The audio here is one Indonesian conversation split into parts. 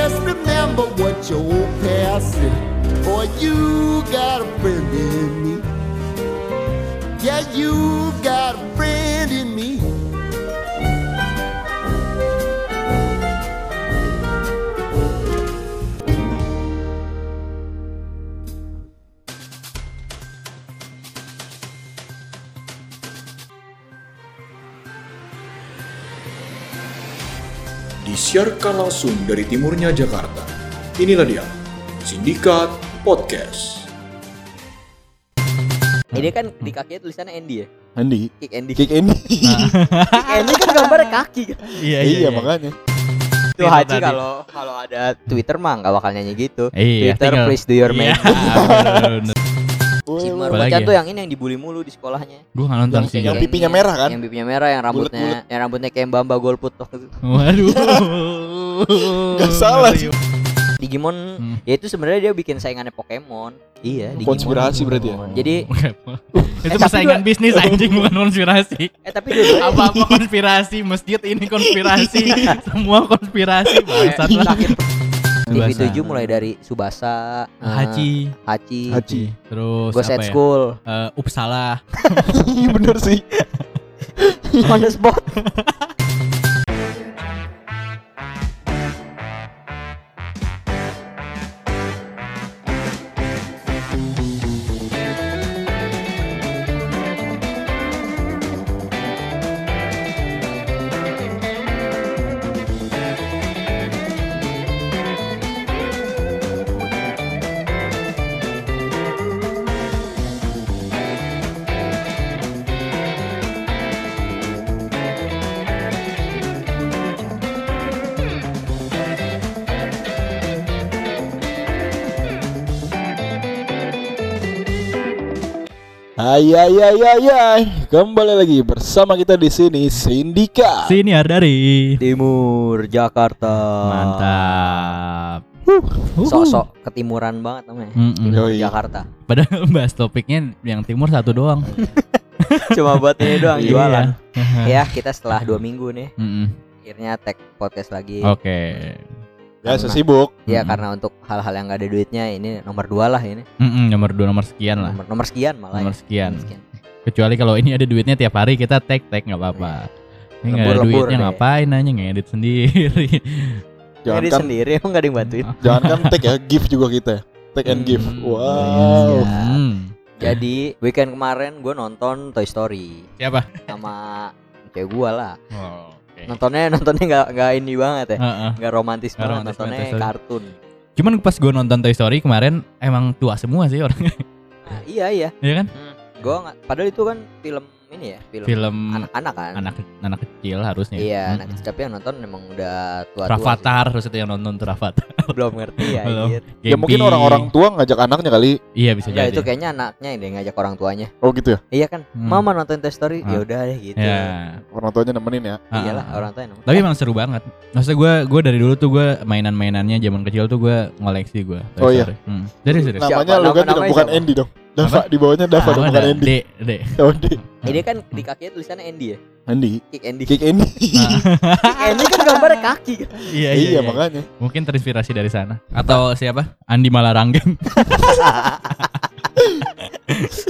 just remember Disiarkan langsung dari timurnya Jakarta. Inilah dia, Sindikat Podcast. Ini kan di kakinya tulisannya Andy ya. Andi Kick Andy. Kick Andy Kick Andy kan gambarnya kaki kan. Iya Iya makanya Itu Haji kalau kalau ada Twitter mah nggak bakal nyanyi gitu. Iya, Twitter tinggal- please do your Iya, magic. Si ya? tuh yang ini yang dibully mulu di sekolahnya. Gua nggak nonton Yang- sih. yang Gak. pipinya merah kan? Yang pipinya merah, yang rambutnya, yang rambutnya kayak Bamba Golput tuh. Waduh. Nggak salah sih. Digimon, Hmm. ya itu sebenarnya dia bikin saingannya Pokemon. Iya, Digimon. Konspirasi berarti ya? Jadi, itu tapi persaingan bisnis anjing bukan konspirasi. eh tapi dua Apa-apa konspirasi, masjid ini konspirasi, semua konspirasi bangsat TV Subasa. 7 mulai dari Subasa, eh, Haji, Hachi, Haji terus Ghost at ya? School, Eh, Uppsala. Iya bener sih on the spot. Hai hai hai hai hai Kembali lagi bersama kita di sini Sindika Siniar dari Timur Jakarta. Mantap. Sok-sok ketimuran banget namanya. Mm-mm. Timur Yoi. Jakarta. Padahal bahas topiknya yang timur satu doang. Cuma buat ini doang Iya. jualan. Ya, kita setelah dua minggu nih akhirnya tag podcast lagi. Oke. Biasa sibuk Ya Mm-mm. karena untuk hal-hal yang gak ada duitnya ini nomor dua lah ini. Mm-mm, nomor dua nomor sekian lah. Nomor, nomor sekian malah. Nomor ya. sekian. Nomor sekian. Kecuali kalau ini ada duitnya tiap hari kita tag tag nggak apa-apa. Ini nggak ada duitnya deh. ngapain nanya ngedit sendiri. Jangan Jadi kan sendiri emang gak ada yang bantuin. Jangan kan tag ya Gift juga kita Tag and gift Hmm, Wow iya. Hmm. Jadi weekend kemarin gue nonton Toy Story Siapa? sama cewek gue lah. Oh, oke. Nontonnya nontonnya nggak nggak ini banget ya. Nggak romantis Nggak banget romantis nontonnya Story. kartun. Cuman pas gue nonton Toy Story kemarin emang tua semua sih orangnya, Nah, iya iya. ya kan? Gue nggak. Padahal itu kan film ini ya film, Film anak-anak kan. anak anak kecil harusnya. Iya, Mm-mm. anak kecil tapi yang nonton memang udah tua-tua. Rafathar terus itu yang nonton sih. Belum ngerti ya. Belum. Ya mungkin orang-orang tua ngajak anaknya kali Iya bisa Enggak jadi. itu kayaknya anaknya yang ngajak orang tuanya. Oh gitu ya Iya kan? Hmm. Mama nonton Toy Story. Ah. Ya udah deh gitu. Ya. Orang tuanya nemenin ya Ah, Iyalah ah. orang tua yang nonton. Tapi emang seru banget. Maksudnya gue gue dari dulu tuh gue mainan-mainannya zaman kecil tuh gue ngoleksi gue. Oh, iya? Hmm. Serius serius. Siapa? Namanya lu kan bukan? Andy dong Dava di bawahnya Dava Ah, dong ada. bukan Andy D, D. Oh D Ini kan di kakinya tulisannya Andy ya. Andy Kick Andy. Kick Andy Kick Andy kan gambarnya kaki kan. Iya Iya makanya Mungkin terinspirasi dari sana. Atau siapa? Andi Malaranggeng.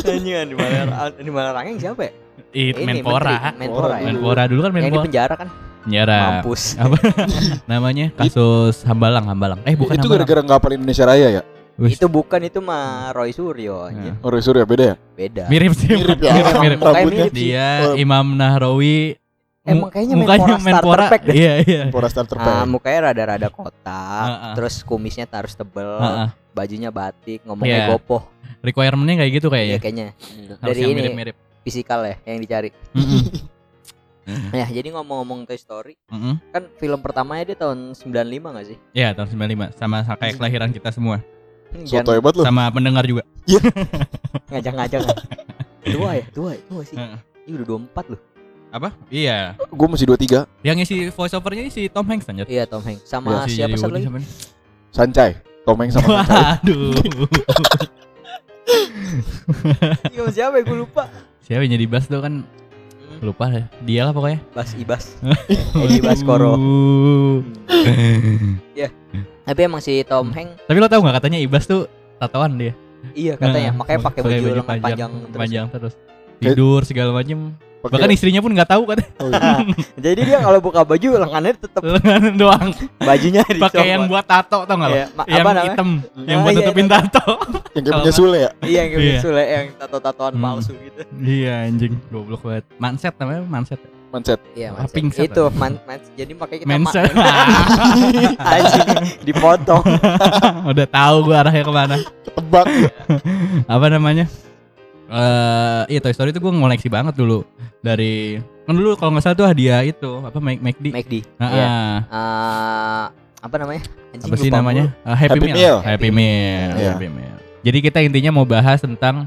Anjing Andi Malarang. Andi Malarangeng siapa ya? It Ini, Menpora. Menteri. Menpora. Menpora dulu kan Yang di Menpora. penjara kan. Penjara. Mampus. Apa namanya? Kasus Hambalang, Hambalang. Eh bukan Itu Hambalang. gara-gara nggak hafal Indonesia Raya ya Wih, Itu bukan itu mah Roy Suryo anjir. Oh Roy Surya beda ya Beda. mirip sih. Mirip ya mirip, mirip. Mukanya Rambutnya mirip sih. Dia Oh. Imam Nahrawi. Emang kayaknya mukanya Menpora starter pack deh. Iya, iya. Pora starter Ah, pack mukanya rada-rada kotak, Ah, ah. terus kumisnya harus tebel, Heeh. bajunya batik, ngomongnya Iya. gopoh. Requirementnya kayak gitu Iya kayaknya. kayaknya. Harus Dari ini mirip-mirip. fisikal ya yang dicari. Ya, jadi ngomong-ngomong Toy Story, Mm-mm. kan film pertamanya dia tahun 95 gak sih? Iya tahun 95 sama kayak kelahiran kita semua Hmm, Soto hebat lu sama pendengar juga. ngajak-ngajak kan. tua ya, tua ya, tua sih. Heeh. Ini udah 24 loh. Apa? Iya. Gue masih 23 Yang ngisi voice overnya si Tom Hanks anjir. Iya Tom Hanks sama Masih siapa satu lagi? Sancai Tom Hanks sama Kacau. Waduh. Iya siapa ya gue lupa. Siapa yang jadi Bas tuh kan lupa ya. Dia lah pokoknya. Bas Ibas. Edi Baskoro. Tapi emang si Tom Hanks Tapi lo tau gak katanya Ibas tuh tatoan dia. iya katanya Nah, makanya pakai baju, lengan panjang, panjang, terus. terus. Tidur segala macem. Pakai- Bahkan istrinya pun nggak tahu katanya. Oh, iya. Jadi dia kalau buka baju lengannya tetap Lengan doang. bajunya Pakai yang buat tato tau gak lo? Iya, yang apa namanya? hitam, yang Oh, buat iya, tutupin iya. tato. Yang kayak punya Sule ya. Iya yang kayak Iya. Sule yang tato-tatoan Hmm. palsu gitu. iya anjing, goblok banget. Manset namanya manset. Mindset. Iya, Ah, Mas. pink set Itu man, man, jadi makanya kita Manset. ma- anjing dipotong. Udah tahu gua arahnya ke mana. Ketebak. Apa namanya? Eh, iya Toy Story itu gua ngoleksi banget dulu dari kan dulu kalau nggak salah tuh hadiah itu apa Make McD. McD. Ah, Iya. ah. Eh, apa namanya? Anjing, apa sih namanya? Uh, Happy, Happy Meal. Meal. Happy Meal. Iya. Happy Meal. Jadi kita intinya mau bahas tentang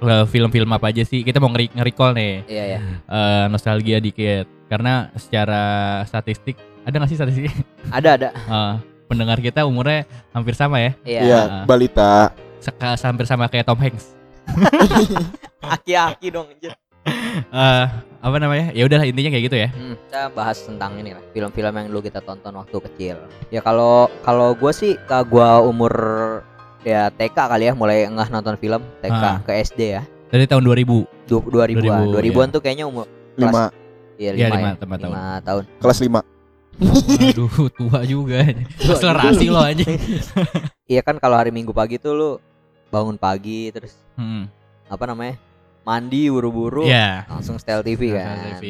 uh, film-film apa aja sih? Kita mau ngeri nge-recall nih Iya ya. uh, nostalgia dikit. Karena secara statistik ada nggak sih statistik? Ada ada. Uh, pendengar kita umurnya hampir sama ya. Iya. Iya, balita. Seka, hampir sama kayak Tom Hanks. Aki-aki dong anjir. Eh, apa namanya? Ya udahlah intinya kayak gitu ya. Hmm, kita bahas tentang ini lah, film-film yang dulu kita tonton waktu kecil. Ya kalau kalau gue sih ke gua umur ya TK kali ya mulai ngeh nonton film TK Ah. ke SD ya. Dari tahun 2000. Du 2000-an. 2000, 2000-an tuh kayaknya umur kelas Lima. Iya, Iya, 5 lima, ya. lima tahun. Lima tahun. Kelas lima. Aduh, tua juga. Akselerasi lo aja. Iya kan kalau hari Minggu pagi tuh lu bangun pagi terus Hmm. apa namanya? Mandi buru-buru Ya. langsung setel TV kan. TV.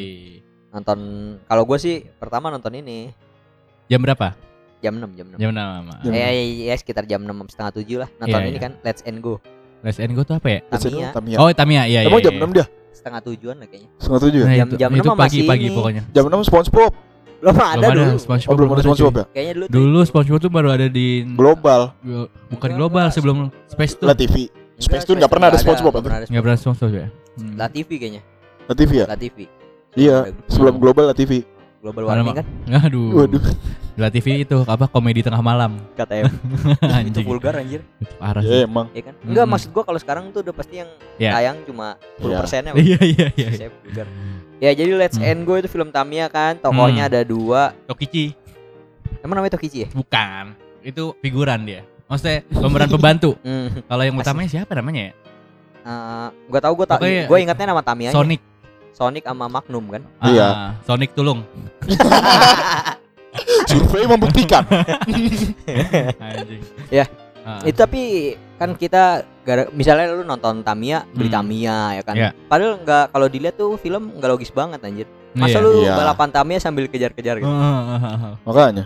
Nonton kalau gue sih pertama nonton ini Jam berapa? jam 6 jam 6. Jam 6. Jam Ya, ya, ya, sekitar jam 6 setengah 7 lah nonton Iya, ini iya. kan Let's and Go Let's End Go tuh apa ya? Tamiya Tamiya. Oh, Tamiya. Iya, iya. Emang jam iya. 6 dia? setengah tujuan lah kayaknya Setengah tujuh ya? Nah, Jam- itu, jam itu enam pagi masih pagi ini. pokoknya. Jam 6 SpongeBob. Belum ada Belum dulu SpongeBob Oh, belum ada ada, SpongeBob ya? kayaknya dulu Dulu SpongeBob tuh baru ada di Global. Glo- bukan Enggak, global enggak. sebelum Space. La TV. Space Tune nggak pernah ada SpongeBob nggak atau? ada Enggak pernah SpongeBob ya? Hmm. La TV kayaknya La TV ya? La TV Iya. Sebelum Global La TV. Global warming kan Aduh. Waduh. TV itu apa komedi tengah malam. kata em itu vulgar anjir Itu parah Ya sih. emang. ya kan enggak Mm-mm. maksud gua kalau sekarang tuh udah pasti yang Ya. tayang cuma 10 Iya. persennya Iya iya iya. Saya vulgar. ya jadi Let's Hmm. End Go itu film Tamiya kan tokohnya Hmm. ada dua Tokichi emang namanya Tokichi ya bukan. Itu figuran dia. Maksudnya pemeran pembantu. hmm. Kalau yang utamanya siapa namanya ya? uh, gua tahu gua tak Pokoknya- gua ingatnya nama Tamiya Sonic. Sonic sama Magnum kan Iya. Ah, Sonic tulung. Survei membuktikan. Anjing. Ya. Ah. itu tapi kan kita gara misalnya lu nonton Tamiya beli Hmm. Tamiya ya kan Iya. padahal nggak kalau dilihat tuh film nggak logis banget anjir masa Iya. lu Iya. balapan Tamiya sambil kejar-kejar gitu Makanya.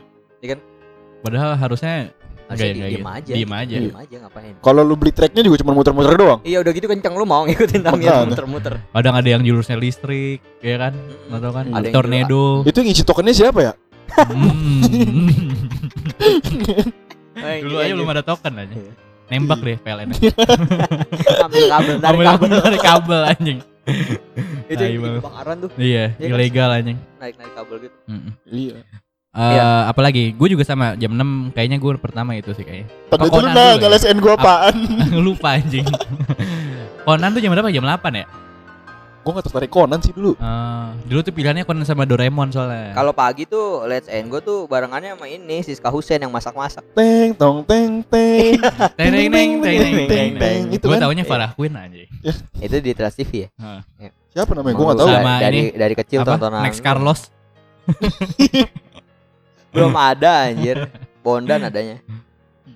Padahal harusnya Harusnya Enggak, di- enggak diem gitu. aja Diem aja. diem aja ngapain Kalau lu beli tracknya juga cuma muter-muter doang. iya udah gitu kenceng lu mau ngikutin Tamiya muter-muter kadang ada yang jurusnya listrik, ya kan? Nggak tahu kan? Ada yang Tornado. Itu yang isi tokennya siapa ya? Hmm. Eh, Dulu iya, aja iya. belum ada token aja. Iya. Nembak deh PLN. ambil kabel dari Ambil kabel dari kabel anjing. itu yang bikin bakaran tuh Iya, Iya ilegal anjing. naik naik kabel gitu. Iya. Eh, Iya. apalagi gue juga sama jam 6 kayaknya gue pertama itu sih kayaknya. Oh, dulu Conan nanya dulu ya? les N gua apaan? Lupa anjing. Conan tuh jam berapa? Jam 8 ya? Gua gak tertarik Conan sih dulu. Eh, dulu tuh pilihannya Conan sama Doraemon soalnya. kalau pagi tuh Let's End Go tuh barengannya sama ini Siska Husen yang masak-masak Teng tong teng teng. teng teng teng teng teng teng. teng. Itu Gue kan taunya Farah Quinn anjing. itu di Trans TV ya siapa namanya? Gua gak tahu. Sama dari, dari kecil tontonan Next Carlos. belum ada anjir Bondan adanya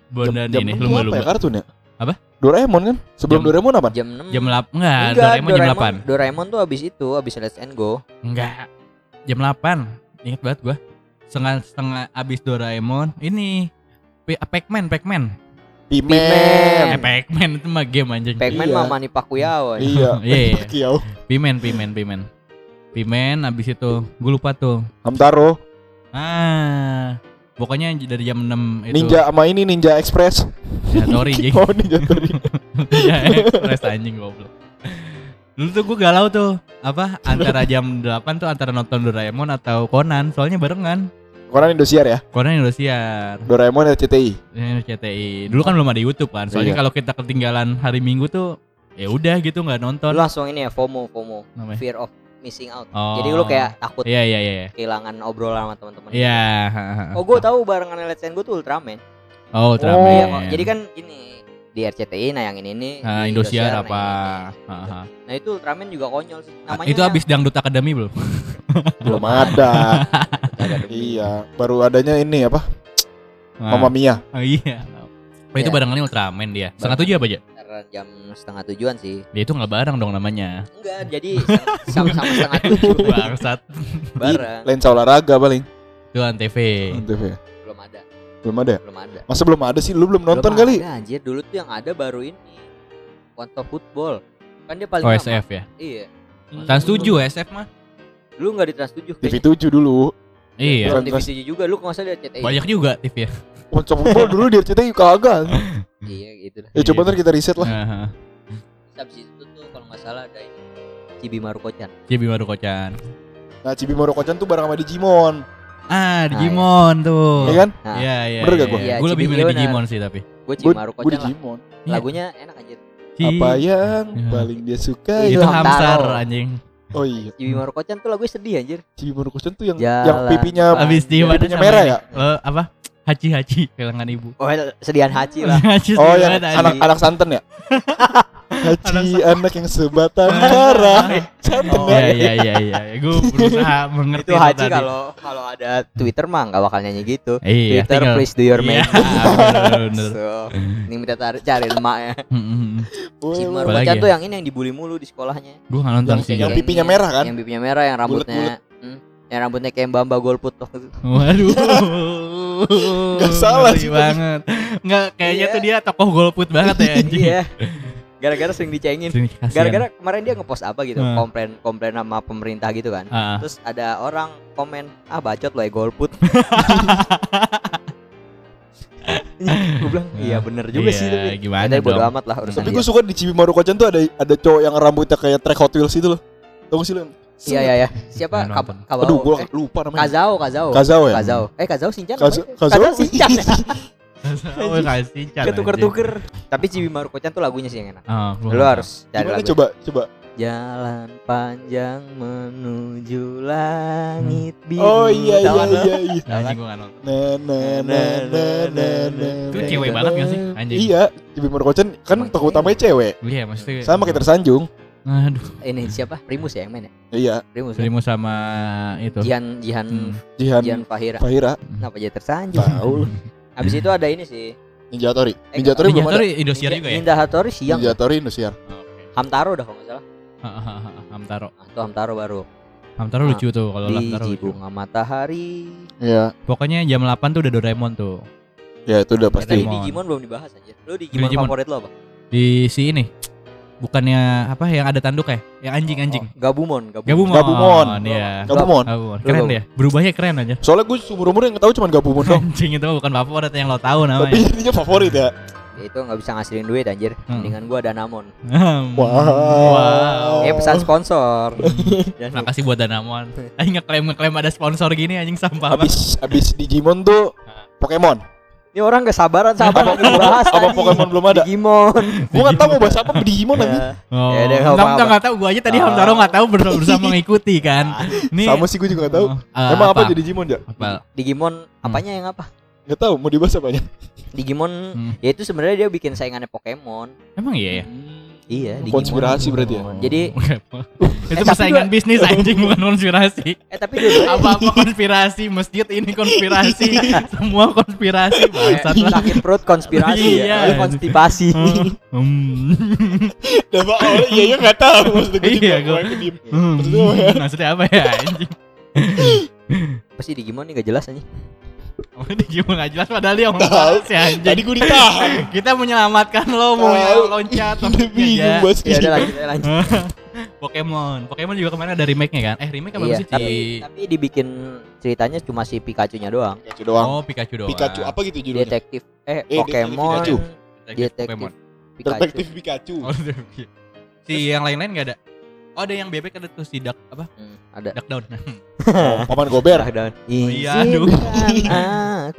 Bondan Jam- jam ini tuh lumba apa ya lumba. kartun ya? Apa? Doraemon kan? Sebelum Jam- Doraemon apa? jam 6 Jam 8 enggak, Enggak, Doraemon jam 8. Doraemon tuh abis itu abis Let's End Go Enggak. Jam 8. Ingat banget gua. Setengah setengah abis Doraemon. Ini Pac-Man, Pac-Man. Eh, Pimen. Pac-Man itu mah game anjing. Pac-Man Iya. mah Manny Pacquiao ya. Iya. Iya. Pimen, Pimen, Pimen. Pimen abis itu gue lupa tuh. Hamtaro. Ah. Pokoknya dari jam 6 itu. Ninja sama ini Ninja Express. Ya, sorry, Jing. Oh Ninja Tori. ya, Express anjing goblok. Dulu tuh gue galau tuh apa antara jam 8 tuh antara nonton Doraemon atau Conan soalnya barengan Koran Indosiar ya. Koran Indosiar. Doraemon RCTI. RCTI. Dulu kan belum ada YouTube kan. Soalnya Iya. kalau kita ketinggalan hari Minggu tuh ya udah gitu nggak Lu nonton. langsung ini ya FOMO, FOMO, Namanya. fear of missing out. Oh. Jadi lu kayak takut Iya iya iya. iya. kehilangan obrolan sama teman-teman. Iya. Oh, gue tahu barengan Let's End gue tuh Ultraman. Oh, Ultraman. Iya, kok. Jadi kan gini di RCTI nayangin ini, Nah, di Indosiar nayangin apa? ini. Haha. Nah itu Ultraman juga konyol sih. Namanya Itu habis Dangdut Academy belum? Belum ada. Ada iya, baru adanya ini apa? Nah, Mama Mia. Oh, iya. Oh, itu Iya. barengannya Ultraman dia. Setengah tujuh apa aja? Jam setengah tujuan sih. Ya itu nggak bareng dong namanya. Enggak, jadi sama-sama setengah tujuh Bangsat. bareng. Lensa olahraga paling. Itu Antv. TV. Belum ada, Belum ada. belum ada. Masa belum ada sih? Lu belum nonton belum kali? Ada, anjir, dulu tuh yang ada baru ini. Konto football. Kan dia paling Oh lama. SF ya. Iya. Trans 7 SF mah. Lu enggak di Trans 7 TV 7 dulu. Iya. Trans- TV 7 juga, lu kok masa di RCTI. Banyak juga TV ya. Konco football dulu di RCTI kagak. Iya, gitu dah. Ya coba ntar kita riset lah. Habis itu tuh kalau nggak salah ada ini. Cibi Marukocan. Cibi Maru Kocan. Nah, Cibi Morokocan tuh bareng sama Digimon. Ah, Nah, Digimon tuh. Iya kan? Nah, Iya, iya. Bener gak gua? Iya, Gue lebih milih. Digimon sih tapi. gue Cibi Gue Marukocan gue lah. Digimon. Iya. Lagunya enak anjir. Apa yang Iya. paling dia suka Itu Hamtaro. anjing. Oh iya, Cibi Marukocan tuh lagunya sedih anjir. Cibi Morokocan tuh yang Jalan. yang pipinya Habis di mana pipinya merah ini? ya? Eh, apa? Haji Haji kehilangan ibu. Oh, sedihan Haji lah. Haji Oh yang anjing. anak anak santen ya? Haji anak yang sebatang kara santen Iya ya? iya iya iya. Gue berusaha mengerti itu Haji kalau kalau ada Twitter mah nggak bakal nyanyi gitu. Iya, Twitter tinggal- please do your Iya, bener, bener. So, ini minta cari cari Cibi boleh. Apalagi Marukocan ya? tuh yang ini yang dibully mulu di sekolahnya. Gue gak nonton Yang- sih. yang pipinya ini, merah kan? Yang pipinya merah yang rambutnya hmm, yang rambutnya kayak Mbak Mbak Golput waktu itu. Waduh. Nggak salah sih, banget. Nggak kayaknya Iya. tuh dia tokoh golput banget ya anjing. Iya. Gara-gara sering dicengin. Gara-gara kemarin dia ngepost apa gitu, Hmm. komplain komplain sama pemerintah gitu kan. Ah, Terus ada orang komen, "Ah, bacot lo ya golput." gue bilang, "Iya bener juga iya, sih tapi." Gimana Tapi bodo dong? amat lah urusan Tapi gue suka di Cibi Morokocan tuh ada ada cowok yang rambutnya kayak track Hot Wheels itu loh. Tau gak sih lo? Iya iya iya. Siapa? Kab. Kabao. Aduh, gue eh, lupa namanya. Kazao, Kazao. Kazao ya? Kazao. Eh Kazao Shinchan. Ya? Kazao? Kazao Shinchan. Oh, kasih Chan, Ketuker-tuker. Tapi Cibi Marukocan tuh lagunya sih yang enak. Oh, gua Lu harus cari lagu. coba coba. Jalan panjang menuju langit biru. Oh iya Tahu iya kan iya iya. tahu. Anjing gua nonton. Na na na na na. Itu cewek banget gak sih, anjing? Iya, Cibi Morokocan kan tokoh cewek. utamanya cewek. Iya, maksudnya Sama kayak tersanjung. Aduh, Ini siapa? Primus ya yang main ya? Iya, Primus. ya? Serimu sama itu. Jihan Jihan Hmm. Jihan Jihan Fahira. Fahira. Kenapa jadi tersanjung? Tahu lu. Habis itu ada ini sih. Ninja Tori. Eh, Ninja Tori Ninja belum ada. Tori Indosiar juga ya? Ninja Hattori siang. Ninja Tori Indosiar. Hamtaro dah kalau nggak salah. Hamtaro. Nah, itu Hamtaro baru. Hamtaro Ah. lucu tuh kalau Hamtaro lucu. bunga matahari. Iya. Pokoknya jam 8 tuh udah Doraemon tuh. Ya itu udah tapi pasti. Digimon. Digimon belum dibahas aja. Lu Digimon, Digimon. favorit lo apa? Di si ini. Bukannya apa yang ada tanduk ya? Yang anjing-anjing. Oh, Gabumon, Gabumon. Gabumon. Gabumon. Iya. Gabumon. Gabumon. Keren Gabumon. dia. Berubahnya keren aja. Soalnya gue seumur umur yang tahu cuma Gabumon dong. Anjing itu bukan favorit yang lo tahu Tapi namanya. ininya favorit ya. Ya, itu nggak bisa ngasilin duit anjir. Hmm. Mendingan gua Danamon. Wow. Wow. Eh pesan sponsor. Makasih buat Danamon. Aing ngeklaim ngeklaim ada sponsor gini anjing sampah. Abis abis Digimon tuh Pokemon. Ini orang gak sabaran sama bahas Apa. Pokemon belum ada? Digimon. Gue nggak tahu mau bahas apa Digimon lagi. Ya. Oh. Ya udah, nggak Enggak apa-apa. enggak tahu gua aja tadi Oh. Hamtaro enggak tahu berusaha, mengikuti kan. Nih. Sama sih gue juga nggak tahu. Eh, Emang apa jadi Digimon ya? Apa? Digimon apanya yang apa? Gak tahu mau dibahas apanya. Digimon Hmm. ya itu sebenarnya dia bikin saingannya Pokemon. Emang iya ya? Iya, Digimon. Konspirasi berarti ya. Jadi itu tapi persaingan bisnis anjing bukan konspirasi. eh tapi dua Apa-apa konspirasi, masjid ini konspirasi, semua konspirasi bangsat lah. sakit perut konspirasi Iya. ya. Lu konstipasi. Hmm. Dapat orang iya ya nggak tahu maksud gue Iya, diem. Hmm. Maksudnya apa ya? Maksudnya anjing? Pasti Digimon nih gak jelas anjing. Oh, ini gimana nggak jelas padahal dia ngomong Tahu. si anjing. Tadi gue ditahan. Kita menyelamatkan lo mau loncat bingung bahas Ya udah Digimon. lanjut lanjut. Pokemon. Pokemon juga kemarin ada remake-nya kan? Eh, remake apa Iya, sih? tapi, tapi dibikin ceritanya cuma si Pikachu-nya doang. Pikachu doang. Oh, Pikachu doang. Pikachu apa gitu judulnya? Detektif eh, Eh, Pokemon Detektif Detektif Detektif Pokemon. Pikachu. Detektif Pikachu. Oh, si yang lain-lain nggak ada? Oh ada yang bebek ada tuh si duck apa? Hmm, ada. Duck down. Oh, Paman Gober. Dah, dah. iya, aduh. Aku.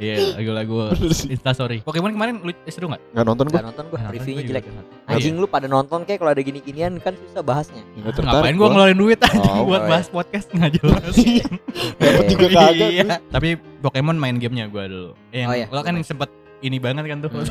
Iya, lagu-lagu. Insta story. Pokemon kemarin lu eh, seru nggak? Nggak nonton Gak gua. nonton gua, reviewnya jelek. Anjing lu pada nonton kayak kalau ada gini-ginian kan susah bahasnya. Nggak tertarik. Ngapain gua ngeluarin duit aja Oh, buat iya. bahas podcast nggak jelas. Dapat juga kagak. Iya. Tapi Pokemon main gamenya gua dulu. Yang Oh, iya. lo kan sempet ini banget kan tuh. Hmm.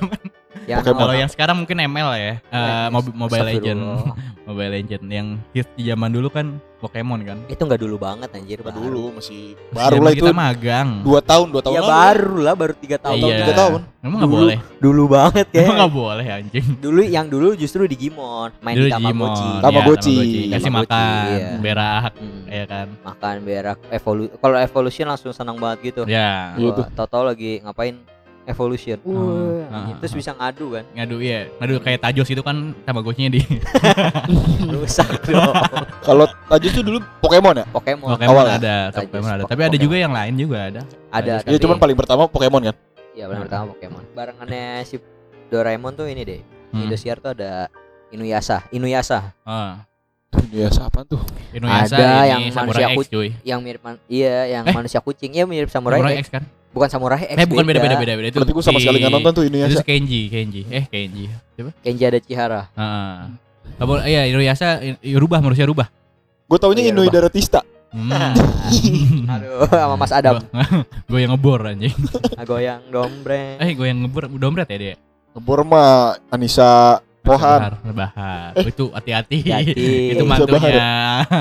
Ya, Pokemon. Kalau yang sekarang mungkin ML ya, eh, Mob- Mobile Legend. Mobile Legend yang hits di zaman dulu kan Pokemon kan. Itu nggak dulu banget anjir. Nggak baru. dulu masih baru lah itu. kita magang. Dua tahun, dua tahun Ya baru lah, baru tiga tahun. Iya. tiga tahun. Emang nggak boleh? Dulu banget Emang kayak. nggak boleh anjing. Dulu yang dulu justru Digimon, main Dulu di Tamagotchi. Digimon, Tamagotchi. ya, Kasih Tamagotchi, makan, iya. berak, Hmm, ya kan. makan berak evolusi. Kalau evolution langsung senang banget gitu. Ya. Iya Tahu-tahu lagi ngapain evolution. Wah, Ah. terus bisa ngadu kan. Ngadu ya, ngadu kayak Tajos itu kan Tamagotchi-nya di Rusak dong. Kalau tadi tuh dulu Pokemon ya? Pokemon. Pokemon Awal ya? ada, Tajos, Pokemon ada. Tapi ada Pokemon. juga yang lain juga ada. Ada. Tajos. Iya, tapi- cuman paling pertama Pokemon kan. Iya, benar pertama Pokemon. Barengannya si Doraemon tuh ini deh. Di Hmm. Indosiar tuh ada Inuyasha. Inuyasha Ah. Ya siapa tuh? Inuyasha Ada ini yang manusia kucing. yang mirip man- iya yang Eh? manusia kucing ya mirip Samurai, Samurai X. X kan? Bukan Samurai X. Eh bukan beda beda beda beda itu. Berarti gua sama sekali nggak nonton tuh ini Itu ya. si Kenji, Kenji. Eh Kenji. Siapa? Kenji ada Chihara. Heeh. Apa iya Inuyasha rubah manusia rubah. Gue taunya Iya, Inui. Daratista. Hmm. Aduh, sama Mas Adam. gue yang ngebor anjing. Goyang dombreng. Eh gue yang ngebor dompet ya dia. Ngebor mah Anissa Pohan. Bahar, Bahar. Itu hati-hati. Itu mantunya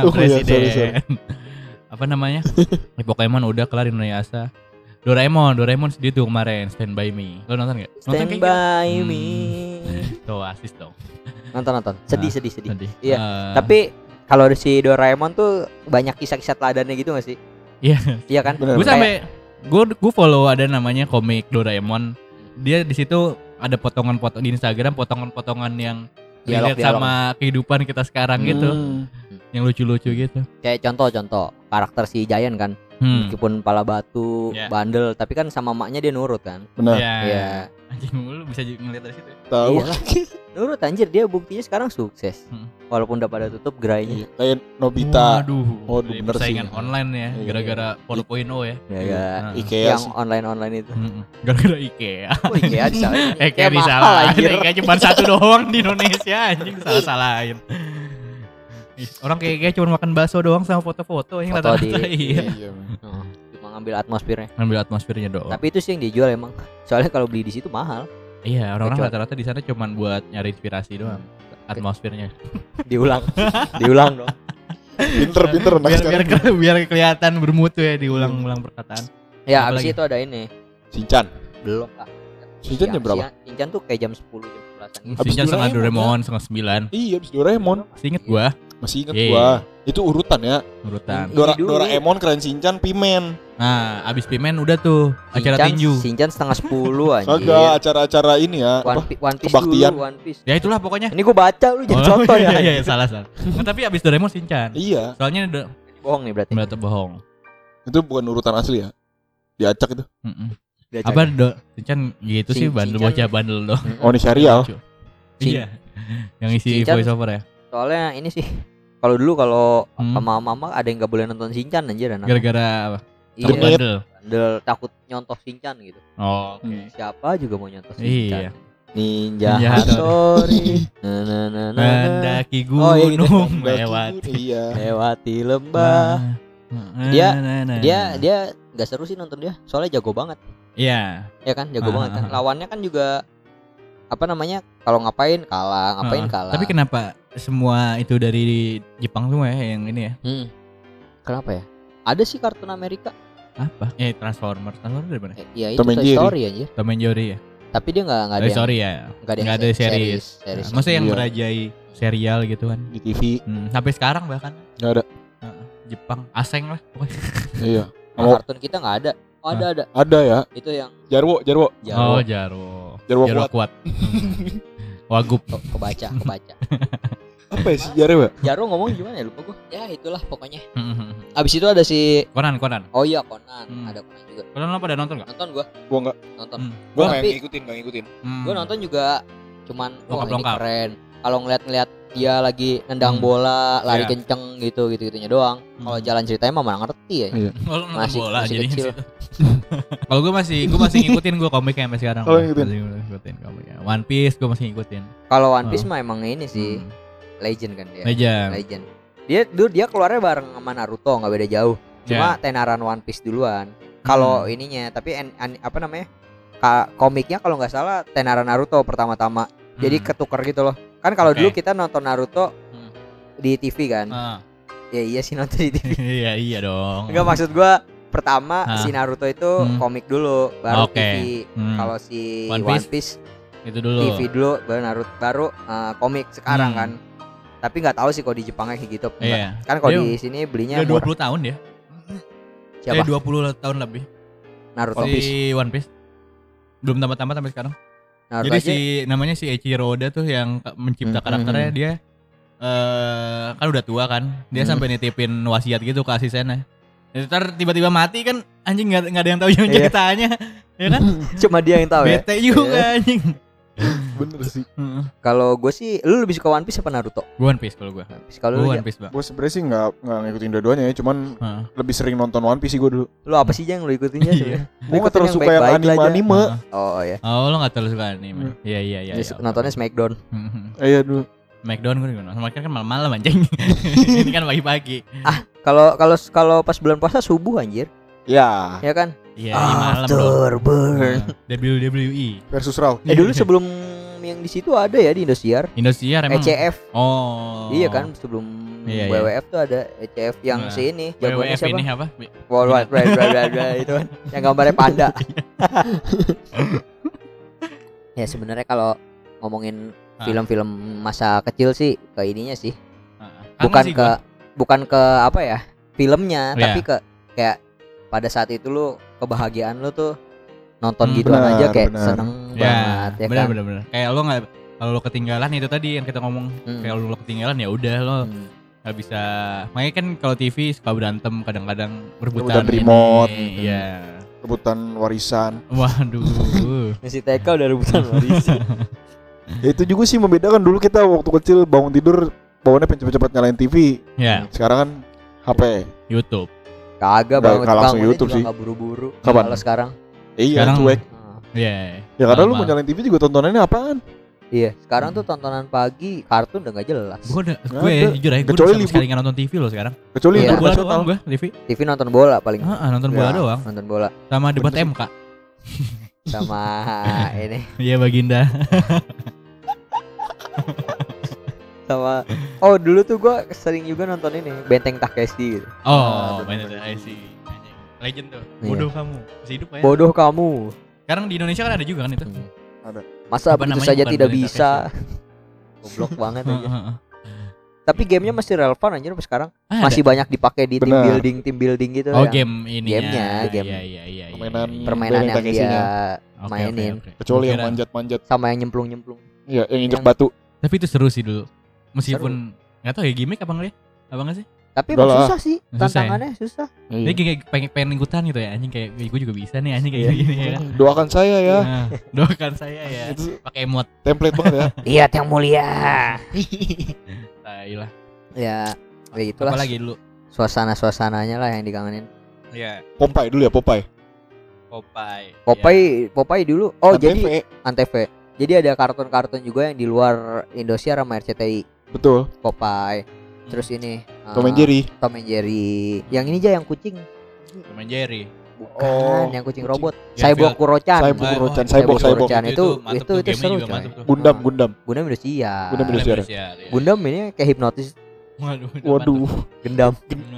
Oh, iya, presiden. sorry, sorry. Apa namanya? Di Pokemon udah kelar Inuyasha. Doraemon, Doraemon sedih tuh kemarin Stand By Me. Lo nonton gak? Nonton Stand kayak by gitu? me. Hmm. Tuh asis dong. Nonton nonton. Sedih Ah, sedih sedih. Sedih. Iya, Eh, Tapi kalau si Doraemon tuh banyak kisah-kisah teladannya gitu gak sih? Iya. Iya kan? Gue sampai gue gue follow ada namanya komik Doraemon. Dia di situ ada potongan-potongan di Instagram potongan-potongan yang relate Dialog-dialog. sama kehidupan kita sekarang gitu, Hmm. yang lucu-lucu gitu. kayak contoh-contoh karakter si Giant kan Hmm. meskipun pala batu Ya. bandel tapi kan sama maknya dia nurut kan Benar. Ya. Iya. Anjing lu bisa ngeliat dari situ. ya? Tahu. Iyalah. nurut anjir dia buktinya sekarang sukses Hmm. walaupun udah pada tutup gerainya Kayak Nobita. Waduh. Waduh, Jadi bener sih. persaingan online ya, Iya. gara-gara 4.0 ya. ya ya Nah. Ikea yang sih. online online itu Mm-mm. Gara-gara IKEA. oh iya disalahin Eh kayak mahal, disalahin. Kayak cuma satu doang di Indonesia anjing salah-salahin. Ih, Orang kayak kayak cuma makan bakso doang sama foto-foto yang Foto di- iya. Iya, cuma ngambil atmosfernya Ngambil atmosfernya doang. tapi itu sih yang dijual emang soalnya kalau beli di situ mahal iya, orang-orang rata-rata di sana cuma buat nyari inspirasi doang. Atmosfernya. diulang diulang dong Pinter, pinter anak biar, biar, ke- biar kelihatan bermutu ya diulang-ulang perkataan. ya Apa abis lagi? itu ada ini Sinchan. belum kak Shinchan jam berapa? Sinchan tuh kayak jam 10 jam 11 gitu. Habis Sinjan setengah Doraemon, setengah sembilan. Iya, abis Doraemon. Masih inget gua Masih inget Iya. gua. Itu urutan ya. urutan. Dora. Doraemon keren Shinchan Pimen. Nah, abis Pimen udah tuh acara Shinchan- tinju. Shinchan setengah 10 anjir Kagak acara-acara ini ya. One, Apa? One Piece Kebaktian. dulu One Piece Ya itulah pokoknya. ini gua baca lu jangan contoh ya iya, iya, iya, salah salah. Nah, tapi abis Doraemon Shinchan. Iya, Soalnya udah bohong nih berarti berarti bohong. itu bukan urutan asli ya. Diacak itu. Mm-mm. Dia Apa cari. do Shinchan gitu sih Shin- bandel Shinchan- bocah bandel dong. Mm-mm. Oh, ini serial. Iya. Yang isi Shinchan- voice over ya. Soalnya ini sih kalau dulu kalau Hmm. sama mama ada yang nggak boleh nonton Shinchan anjir anak Gara-gara apa? iya Takut bandel. bandel takut nyontoh Shinchan gitu Oh, oke. Hmm. siapa juga mau nyontoh Shinchan Iya. Ninja Ninja Hattori na na na na na. Mendaki Oh, iya gitu. gunung Mendaki lewat. gunung, Iya. lewati lembah Dia- Nah, dia dia nggak seru sih nonton dia soalnya jago banget Iya. ya kan jago Ah, banget kan ah, ah. lawannya kan juga apa namanya kalau ngapain kalah ngapain Heeh. kalah Tapi kenapa semua itu dari Jepang semua ya yang ini ya? Hmm. kenapa ya ada sih kartun Amerika Apa? Eh Transformers. Transformers dari mana? eh, ya itu Tom and Toy Jerry. Story anjir Tom and Jerry ya? tapi dia nggak nggak ada yang sorry ya. nggak ada, ada se- series. series. Maksudnya yang Iya. merajai serial gitu kan. Di TV Hmm, sampai sekarang bahkan nggak ada. Heeh. Jepang aseng lah pokoknya. Iya. Nah, Oh. kartun kita nggak ada oh ada ada Ada ya. itu yang Jarwo, Jarwo. Oh, jauh Jaro. Jarwo Jaro kuat. kuat. Wagub. Ke- kebaca kebaca Apa ya si Jarwo? ya? Jaro ngomong gimana ya lupa gua ya itulah pokoknya Hmm, abis itu ada si Conan, Conan. oh iya Conan Hmm. ada Conan juga Conan lo pada nonton nggak? nonton gua Gua nggak nonton Hmm. gua nggak Tapi- ngikutin, nggak ngikutin. Hmm. gua nonton juga cuman wah ini Lengkap-lengkap. keren kalau ngeliat-ngeliat dia lagi nendang Hmm. bola, lari Iya. kenceng gitu gitu-gitunya doang. Kalau Hmm. jalan ceritanya mah mana ngerti ya. Iya. Oh, nonton Masih- bola masih kecil. Kalau gue masih gue masih ngikutin gue komiknya sampai sekarang. Oh, ngikutin. Masih ngikutin komiknya. One Piece gue masih ngikutin. Kalau One Piece Oh. mah emang ini sih Hmm. Legend kan dia. Legend. Legend. Dia dulu dia keluarnya bareng sama Naruto nggak beda jauh. Cuma Ya. tenaran One Piece duluan. Kalau Hmm. ininya, tapi en- an- apa namanya? Ka- komiknya kalau nggak salah tenaran Naruto pertama-tama. Jadi Hmm. ketuker gitu loh. Kan kalau Oke. dulu kita nonton Naruto Hmm. di TV kan. Ah. Ya iya sih nonton di TV. Iya iya dong. Enggak maksud gua pertama Ah. si Naruto itu Hmm. komik dulu, baru Oke. TV. Hmm. Kalau si One One Piece? Piece, itu dulu. TV dulu, baru Naruto, baru uh, komik sekarang Hmm. kan. Tapi nggak tahu sih kalau di Jepangnya kayak gitu. Iya. Kan kalau di sini belinya Udah murah. 20 tahun dia. Siapa? Eh 20 tahun lebih. Naruto. si One Piece. Belum tamat-tamat sampai sekarang. Naruto Jadi aja. si namanya si Eiichiro Oda tuh yang ke- mencipta Hmm, karakternya hmm, dia eh kan udah tua kan. Dia Hmm. sampai nitipin wasiat gitu ke asistennya. Jadi ntar tiba-tiba mati kan anjing nggak ada yang tahu yang Iya. ceritanya. ya kan? Cuma dia yang tahu ya. Bete juga anjing. Bener sih. Heeh. Kalau gue sih, lu lebih suka One Piece apa Naruto? Gua One Piece kalau gua. One Piece. Kalau Gua lu, One Piece, Bang. Gue sebenernya sih nggak nggak ngikutin dua-duanya ya, cuman Heeh. lebih sering nonton One Piece sih gue dulu. lu apa sih yang lu ikutinnya Iya. Lu Gue nggak terlalu suka yang anime-anime. Heeh. Oh iya. Oh, lo gak terlalu suka anime. Hmm. Iya iya iya. Iya. nontonnya Smackdown. Mhm. Iya dulu. Smackdown gue nonton. Smackdown kan malam-malam anjing. Ini kan pagi-pagi. Kalau kalau kalau pas bulan puasa subuh anjir, Ya. ya kan? Iya, bro. Afterburn. Nah, WWE. Versus Raw. Eh dulu sebelum yang di situ ada ya di Indosiar. Indosiar emang. ECF. Oh. Iya kan sebelum Iya, iya. WWF tuh ada ECF yang Nah, si ini jagoannya WWF siapa? ini apa? World Wide Web Web Web Web, itu kan yang gambarnya panda. ya sebenarnya kalau ngomongin Ah. film-film masa kecil sih ke ininya sih, Heeh. Sama bukan sih ke gua. bukan ke apa ya filmnya, Iya. tapi ke kayak pada saat itu lu kebahagiaan lu tuh nonton Hmm, gituan aja kayak benar. seneng Ya, banget ya bener kan. bener bener. Kayak lo nggak kalau lo ketinggalan itu tadi yang kita ngomong Hmm. kayak lo ketinggalan ya udah lo Hmm. nggak bisa makanya kan kalau TV suka berantem kadang-kadang Rebutan rebutan ini. remote. Iya. Rebutan warisan. Waduh. Si TK udah rebutan warisan. Ya itu juga sih membedakan dulu kita waktu kecil bangun tidur bawaannya pengen cepet-cepet nyalain TV. ya, Sekarang kan HP. YouTube. Kagak banget nggak langsung YouTube sih. nggak buru-buru. Kapan? Kalau sekarang. Iya, Sekarang- cuek. Ah. Iya. Ya karena lu mau nyalain TV juga tontonannya apaan? Iya, sekarang tuh tontonan pagi kartun udah nggak jelas. Gue udah, gue ada. jujur aja, gue Kecuali udah sekali nonton TV loh sekarang. Kecuali Iya. Nonton bola doang gue TV. TV nonton bola paling. Ah, nonton bola Ya. doang. Nonton bola Sama debat. MK. sama ini Iya Baginda. sama Oh, dulu tuh gua sering juga nonton ini Benteng Takeshi gitu. Oh, bener, main bener. itu I see. Anjing. Legend tuh. Iya. Bodoh kamu. Masih hidup ya? Bodoh kamu. Sekarang di Indonesia kan ada juga kan itu. Hmm. Ada. Masa Apa begitu saja tidak Benteng bisa. Goblok banget aja. Heeh. Tapi gamenya masih relevan anjir sampai sekarang. Ah, Masih banyak dipakai di tim Benar. building, tim building gitu. ada. Oh, game ini. Gamenya, game. Iya, iya, iya. iya, Permainan iya. permainan Benteng yang dia mainin. oke, oke. Kecuali yang manjat-manjat. sama yang nyemplung-nyemplung. Iya, yang injek batu. Tapi itu seru sih dulu. Meskipun nggak tahu ya gimmick apa enggak ya? Apa enggak sih? Tapi Udah emang lah. susah sih, Susah ya? tantangannya susah. Dia kayak pengen, pengen ikutan gitu ya anjing kayak gue juga bisa nih anjing kayak Iya. gini ya kan. Doakan saya ya. Nah, doakan saya ya. Itu Pakai emot. template banget ya. Lihat yang mulia. Lah. ya, ya itulah. Apa lagi dulu? Suasana-suasananya lah yang dikangenin. Iya. Popeye dulu ya, Popeye. Popeye. Popeye, Popeye dulu. Oh, Antv. jadi Antv. Jadi ada kartun-kartun juga yang di luar Indosiar sama RCTI. Betul. Popeye. Terus ini uh, Tom and Jerry. Tom and Jerry. Yang ini aja yang kucing. Tom and Jerry. Bukan, Oh, yang kucing kucing. robot. Ya, Cyborg Kurochan. Cyborg Oh, Kurochan, oh, Cyborg, Cyborg. Kurochan itu itu itu gamenya seru juga coy. Gundam. Gundam. Gundam Indosiar. Gundam Gundam Indosiar. Indosiar, ya. Gundam ini kayak hipnotis. Waduh. udah Waduh, Gendam.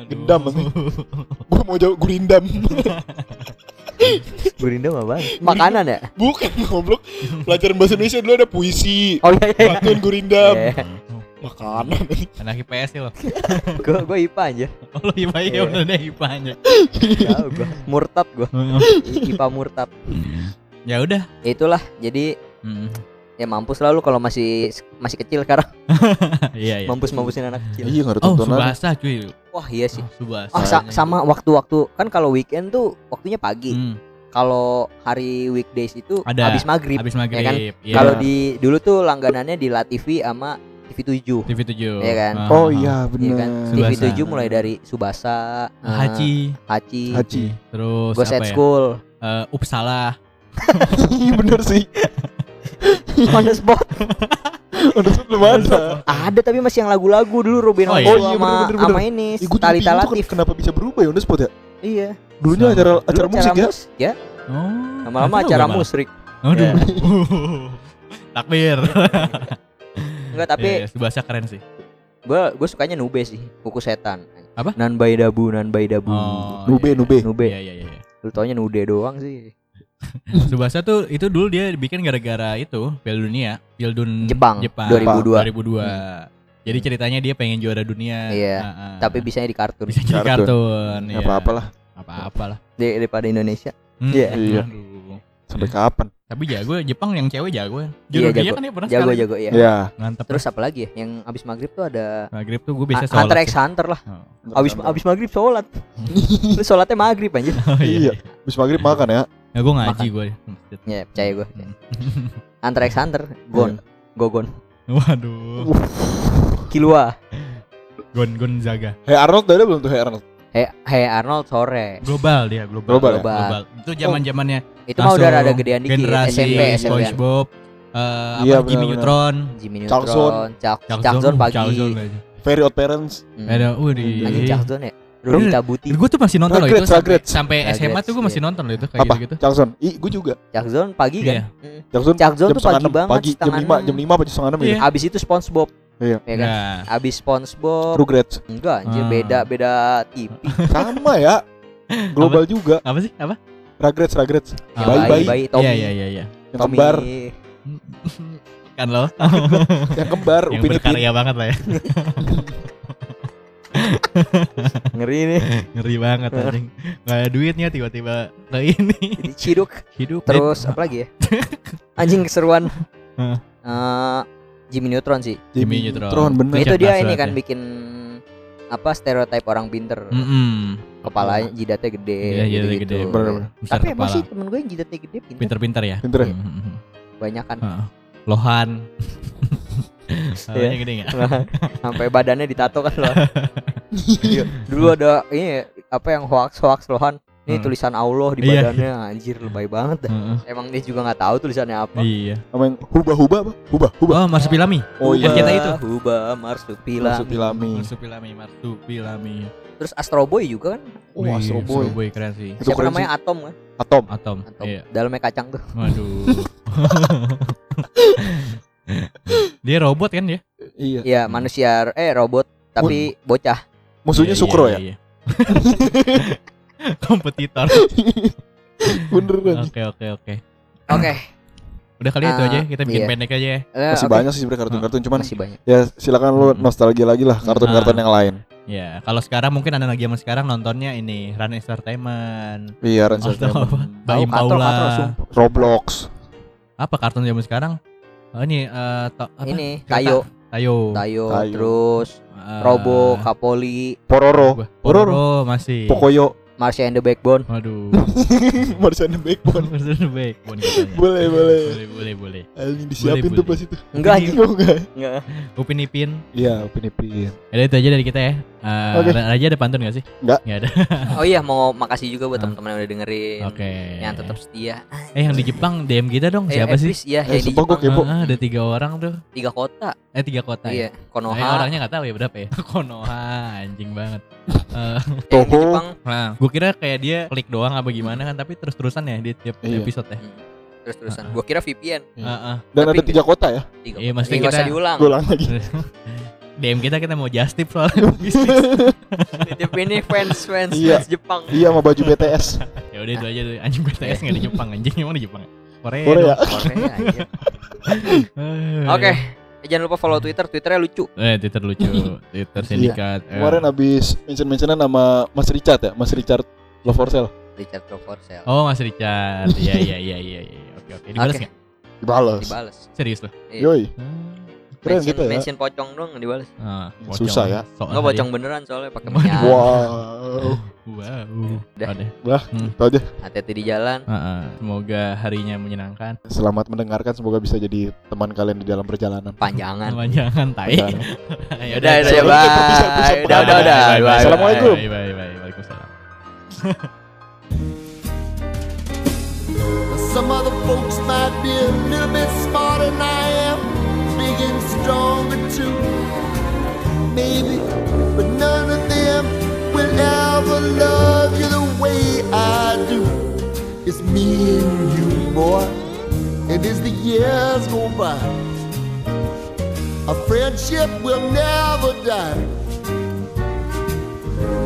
gendam, maksudnya. gua mau jauh gurindam. Gurindam apa? Makanan ya? Bukan goblok. Pelajaran bahasa Indonesia dulu ada puisi. Oh iya iya. Gurindam. Eh, Makanan. Anak IPS sih lo. Gua gua IPA aja. Oh lo IPA ya Iya. udah deh IPA aja. Tahu gua. Murtad gua. IPA murtad. ya udah. Ya itulah. Jadi Hmm. ya mampus lah lu kalau masih masih kecil sekarang. Iya iya. Mampus-mampusin anak kecil. Iya nggak ada Oh. Subasa cuy. Wah, iya sih. Oh, Subasa. Oh, sa- sama waktu-waktu kan kalau weekend tuh waktunya pagi. Hmm, Kalau hari weekdays itu Ada. habis maghrib. Habis ya kan? maghrib. Iya. Kalau di dulu tuh langganannya di La TV sama TV 7 TV 7 Iya kan? Oh iya Iya kan? benar. TV Subasa. 7 mulai dari Subasa, eh, Haji Hachi, Haji. terus Ghost apa at ya School, Eh, Uppsala Iya bener sih. On the Spot. Udah belum ada. Ada tapi masih yang lagu-lagu dulu Robin Oh, oh, iya. Oh, iya, sama bener, bener, sama ini Ih, gua juga Talita bingung tuh Latif. kenapa bisa berubah ya on the spot ya? Iya. Dulunya Sama. acara Dulu acara musik ya. mus- ya. oh Lama-lama acara musrik. Aduh. Ya. Takbir. Enggak tapi Iya, Subasa keren sih. gua gua sukanya Nube sih, buku setan. Apa? Nan Bay Dabu, Nan Bay Dabu. Oh, Nube iya. nube. Nube. Iya iya iya. Lu taunya Nude doang sih. Subasa tuh itu dulu dia bikin gara-gara itu Piala Dunia, Piala Dun Jepang, Jepang 2002. 2002. Jadi ceritanya dia pengen juara dunia. Iya, Ah, ah. Tapi bisanya di kartun. bisa jadi Kartun. kartun. Ya apa apalah. Apa-apa lah. Di- daripada Indonesia. Hmm, Iya. Iya. aduh. Sampai kapan? Tapi jago Jepang yang cewek jago. Iya, Juara dunia jago. kan dia pernah Jago sekali. jago ya. Ya. Mantap. Terus apa lagi ya? Yang abis maghrib tuh ada maghrib tuh gue biasa sholat. Hunter x. Hunter lah. Oh. Abis abis maghrib sholat. Lu sholatnya maghrib anjir. Oh, Iya. Habis maghrib makan ya. Ya gue ngaji gue. Ya percaya gue. Hunter x Hunter, Gon, Gogon, Waduh. Kilua. Gon Gonzaga. Hey Arnold udah ada belum tuh Hey Arnold? Hey, hey Arnold sore. Global dia, global. Global ya? Global. Itu zaman-zamannya Itu mah udah rada gedean dikit. generasi SMP, SMP. SpongeBob, eh, apa Iya, Jimmy benar-benar. Neutron, Jimmy Chuck Neutron, Chuck, Chuck Chuck Zone pagi. Chuck Zone aja. Very Odd Parents. Hmm. Ada, uh di. Anjing Chuck Zone ya. Rudy Tabuti. Gue tuh masih nonton loh itu Rugrats, sampai, sampai SMA tuh gue masih iya. nonton loh itu kayak Apa? gitu-gitu. Jackson. Ih, gue juga. Chuck Zone pagi kan? Iya. Hmm. Jackson. Chuck Zone jam tuh pagi banget, pagi jam lima jam lima apa jam setengah enam Iya. ya? Abis itu SpongeBob. Iya. Ya kan? Nah, Abis SpongeBob. Rugrats. Enggak anjir Ah. beda beda TV. Sama ya. Global juga. apa sih? Apa? Rugrats, Rugrats. Ah, Bayi-bayi bayi Tommy. Iya iya iya iya. Yang kembar, kan lo yang kembar, yang Upin Ipin. berkarya banget lah ya. Ngeri nih. Ngeri banget anjing. Gak ada duitnya tiba-tiba ke ini. Jadi Ciduk. Hidup Terus apa lagi ya? Anjing keseruan. Hah. Jimmy Neutron sih. Jimmy Neutron. Neutron bener. Itu dia ini kan ya. bikin apa stereotip orang pinter. Mm-mm. Kepalanya jidatnya gede. Iya, iya gitu-gitu. gede. Bener-bener. Besar Tapi emang kepala. sih temen gue yang jidatnya gede pinter. Pinter-pinter ya. Pinter ya? Banyak kan. Heeh. Lohan. Iya. gede nggak? Sampai badannya ditato kan loh. Iya. Dulu ada ini apa yang hoax hoax lohan. Ini Hmm. tulisan Allah di Iya. badannya anjir lebay banget dah. Heeh. Emang dia juga nggak tahu tulisannya apa. Iya. Sama yang huba-huba apa? Huba-huba. Oh, marsupilami. Oh iya. kita itu. Huba marsupilami. Marsupilami. Marsupilami, marsupilami. Terus Astro Boy juga kan. Oh, Wih, Astro Boy. Boy keren sih. Itu Siapa keren namanya Atom kan? Atom. Atom. Atom. Iya. Dalamnya kacang tuh. Waduh. dia robot kan dia? Iya. Iya, manusia eh robot tapi bocah. Musuhnya Iya, Sukro iya, ya? iya. Kompetitor. Bener kan? Oke oke oke. Oke. Udah kali itu Ah, aja kita bikin iya. pendek aja ya. Eh, Masih oke. banyak sih sebenarnya kartun-kartun cuman Masih banyak. ya silakan lu Hmm. nostalgia lagi lah kartun-kartun Ah. yang lain. Ya, kalau sekarang mungkin anak lagi zaman sekarang nontonnya ini Run Entertainment. Iya, Atau Entertainment. Baim Paula. Roblox. Apa kartun zaman sekarang? Oh, ini eh to- apa? Ini. Tayo, Tayo. Tayo, Tayo. terus Eh, Robo, Kapoli, Pororo. Pororo masih. Pokoyo. Marsha and the Backbone. Waduh. Marcian Backbone. Maksudnya backbone katanya. boleh, boleh. Boleh, boleh, boleh. Ini disiapin Boleh, tuh boleh. pas itu. Enggak. Oh, enggak. Enggak. Upin Ipin. Iya, Upin Ipin. Ada itu aja dari kita ya. Eh, Oke. Raja ada pantun gak sih? Nggak. Nggak ada. Oh iya mau makasih juga buat Ah. teman-teman yang udah dengerin. Oke. Yang tetap setia. Eh yang di Jepang DM kita dong Eh, siapa eh, sih? Iya, Eh, yang di Jepang. kepo. Ah, ada tiga orang tuh. Tiga kota. Eh tiga kota Iya, ya. Eh, Konoha. orangnya nggak tahu ya berapa ya? Konoha anjing banget. Eh, Toho. Jepang. nah, gue kira kayak dia klik doang apa gimana kan, tapi terus-terusan ya di tiap Iya. episode ya. Hmm. Terus terusan. Gua kira VPN. Iya. Heeh. Dan Tapi ada tiga kota ya? Tiga Iya, maksudnya kita- diulang. Gue ulang lagi. DM kita kita mau just tip soal bisnis. Titip ini fans fans Iya. fans Jepang. Iya sama baju BTS. ya udah itu aja tuh. Anjing BTS nggak di Jepang anjing emang di Jepang. ya? Korea. Korea. Korea aja. Eh. Eh, jangan lupa follow Twitter, Twitternya lucu. Eh, Twitter lucu, Twitter sindikat. Eh, Iya. Kemarin abis mention-mentionan sama Mas Richard ya, Mas Richard Love for Sale. Richard Proposal. Oh, Mas Richard. Iya, iya, iya, iya, iya. Oke, oke. Dibalas Oke. nggak? Dibalas. Dibales. Serius loh. Iya. Yoi. Hmm. Keren mention, gitu ya. mention pocong dong dibalas. Ah, Susah ya. Enggak pocong beneran soalnya pakai minyak. Wow. Wow. Dah. Udah. Lah, Hmm. itu aja. Hati-hati di jalan. Ah, ah. Semoga harinya menyenangkan. Selamat mendengarkan, semoga bisa jadi teman kalian di dalam perjalanan. Panjangan. Jangan tai. Ya Udah, udah, Sorry, bye. Udah, udah, bye, udah. Assalamualaikum. Bye bye bye. Waalaikumsalam. Some other folks might be a little bit smarter than I am, and stronger too. Maybe, but none of them will ever love you the way I do. It's me and you, boy, and as the years go by, our friendship will never die.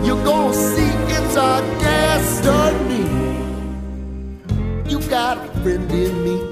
You're gonna see it's our destiny. You got a friend in me.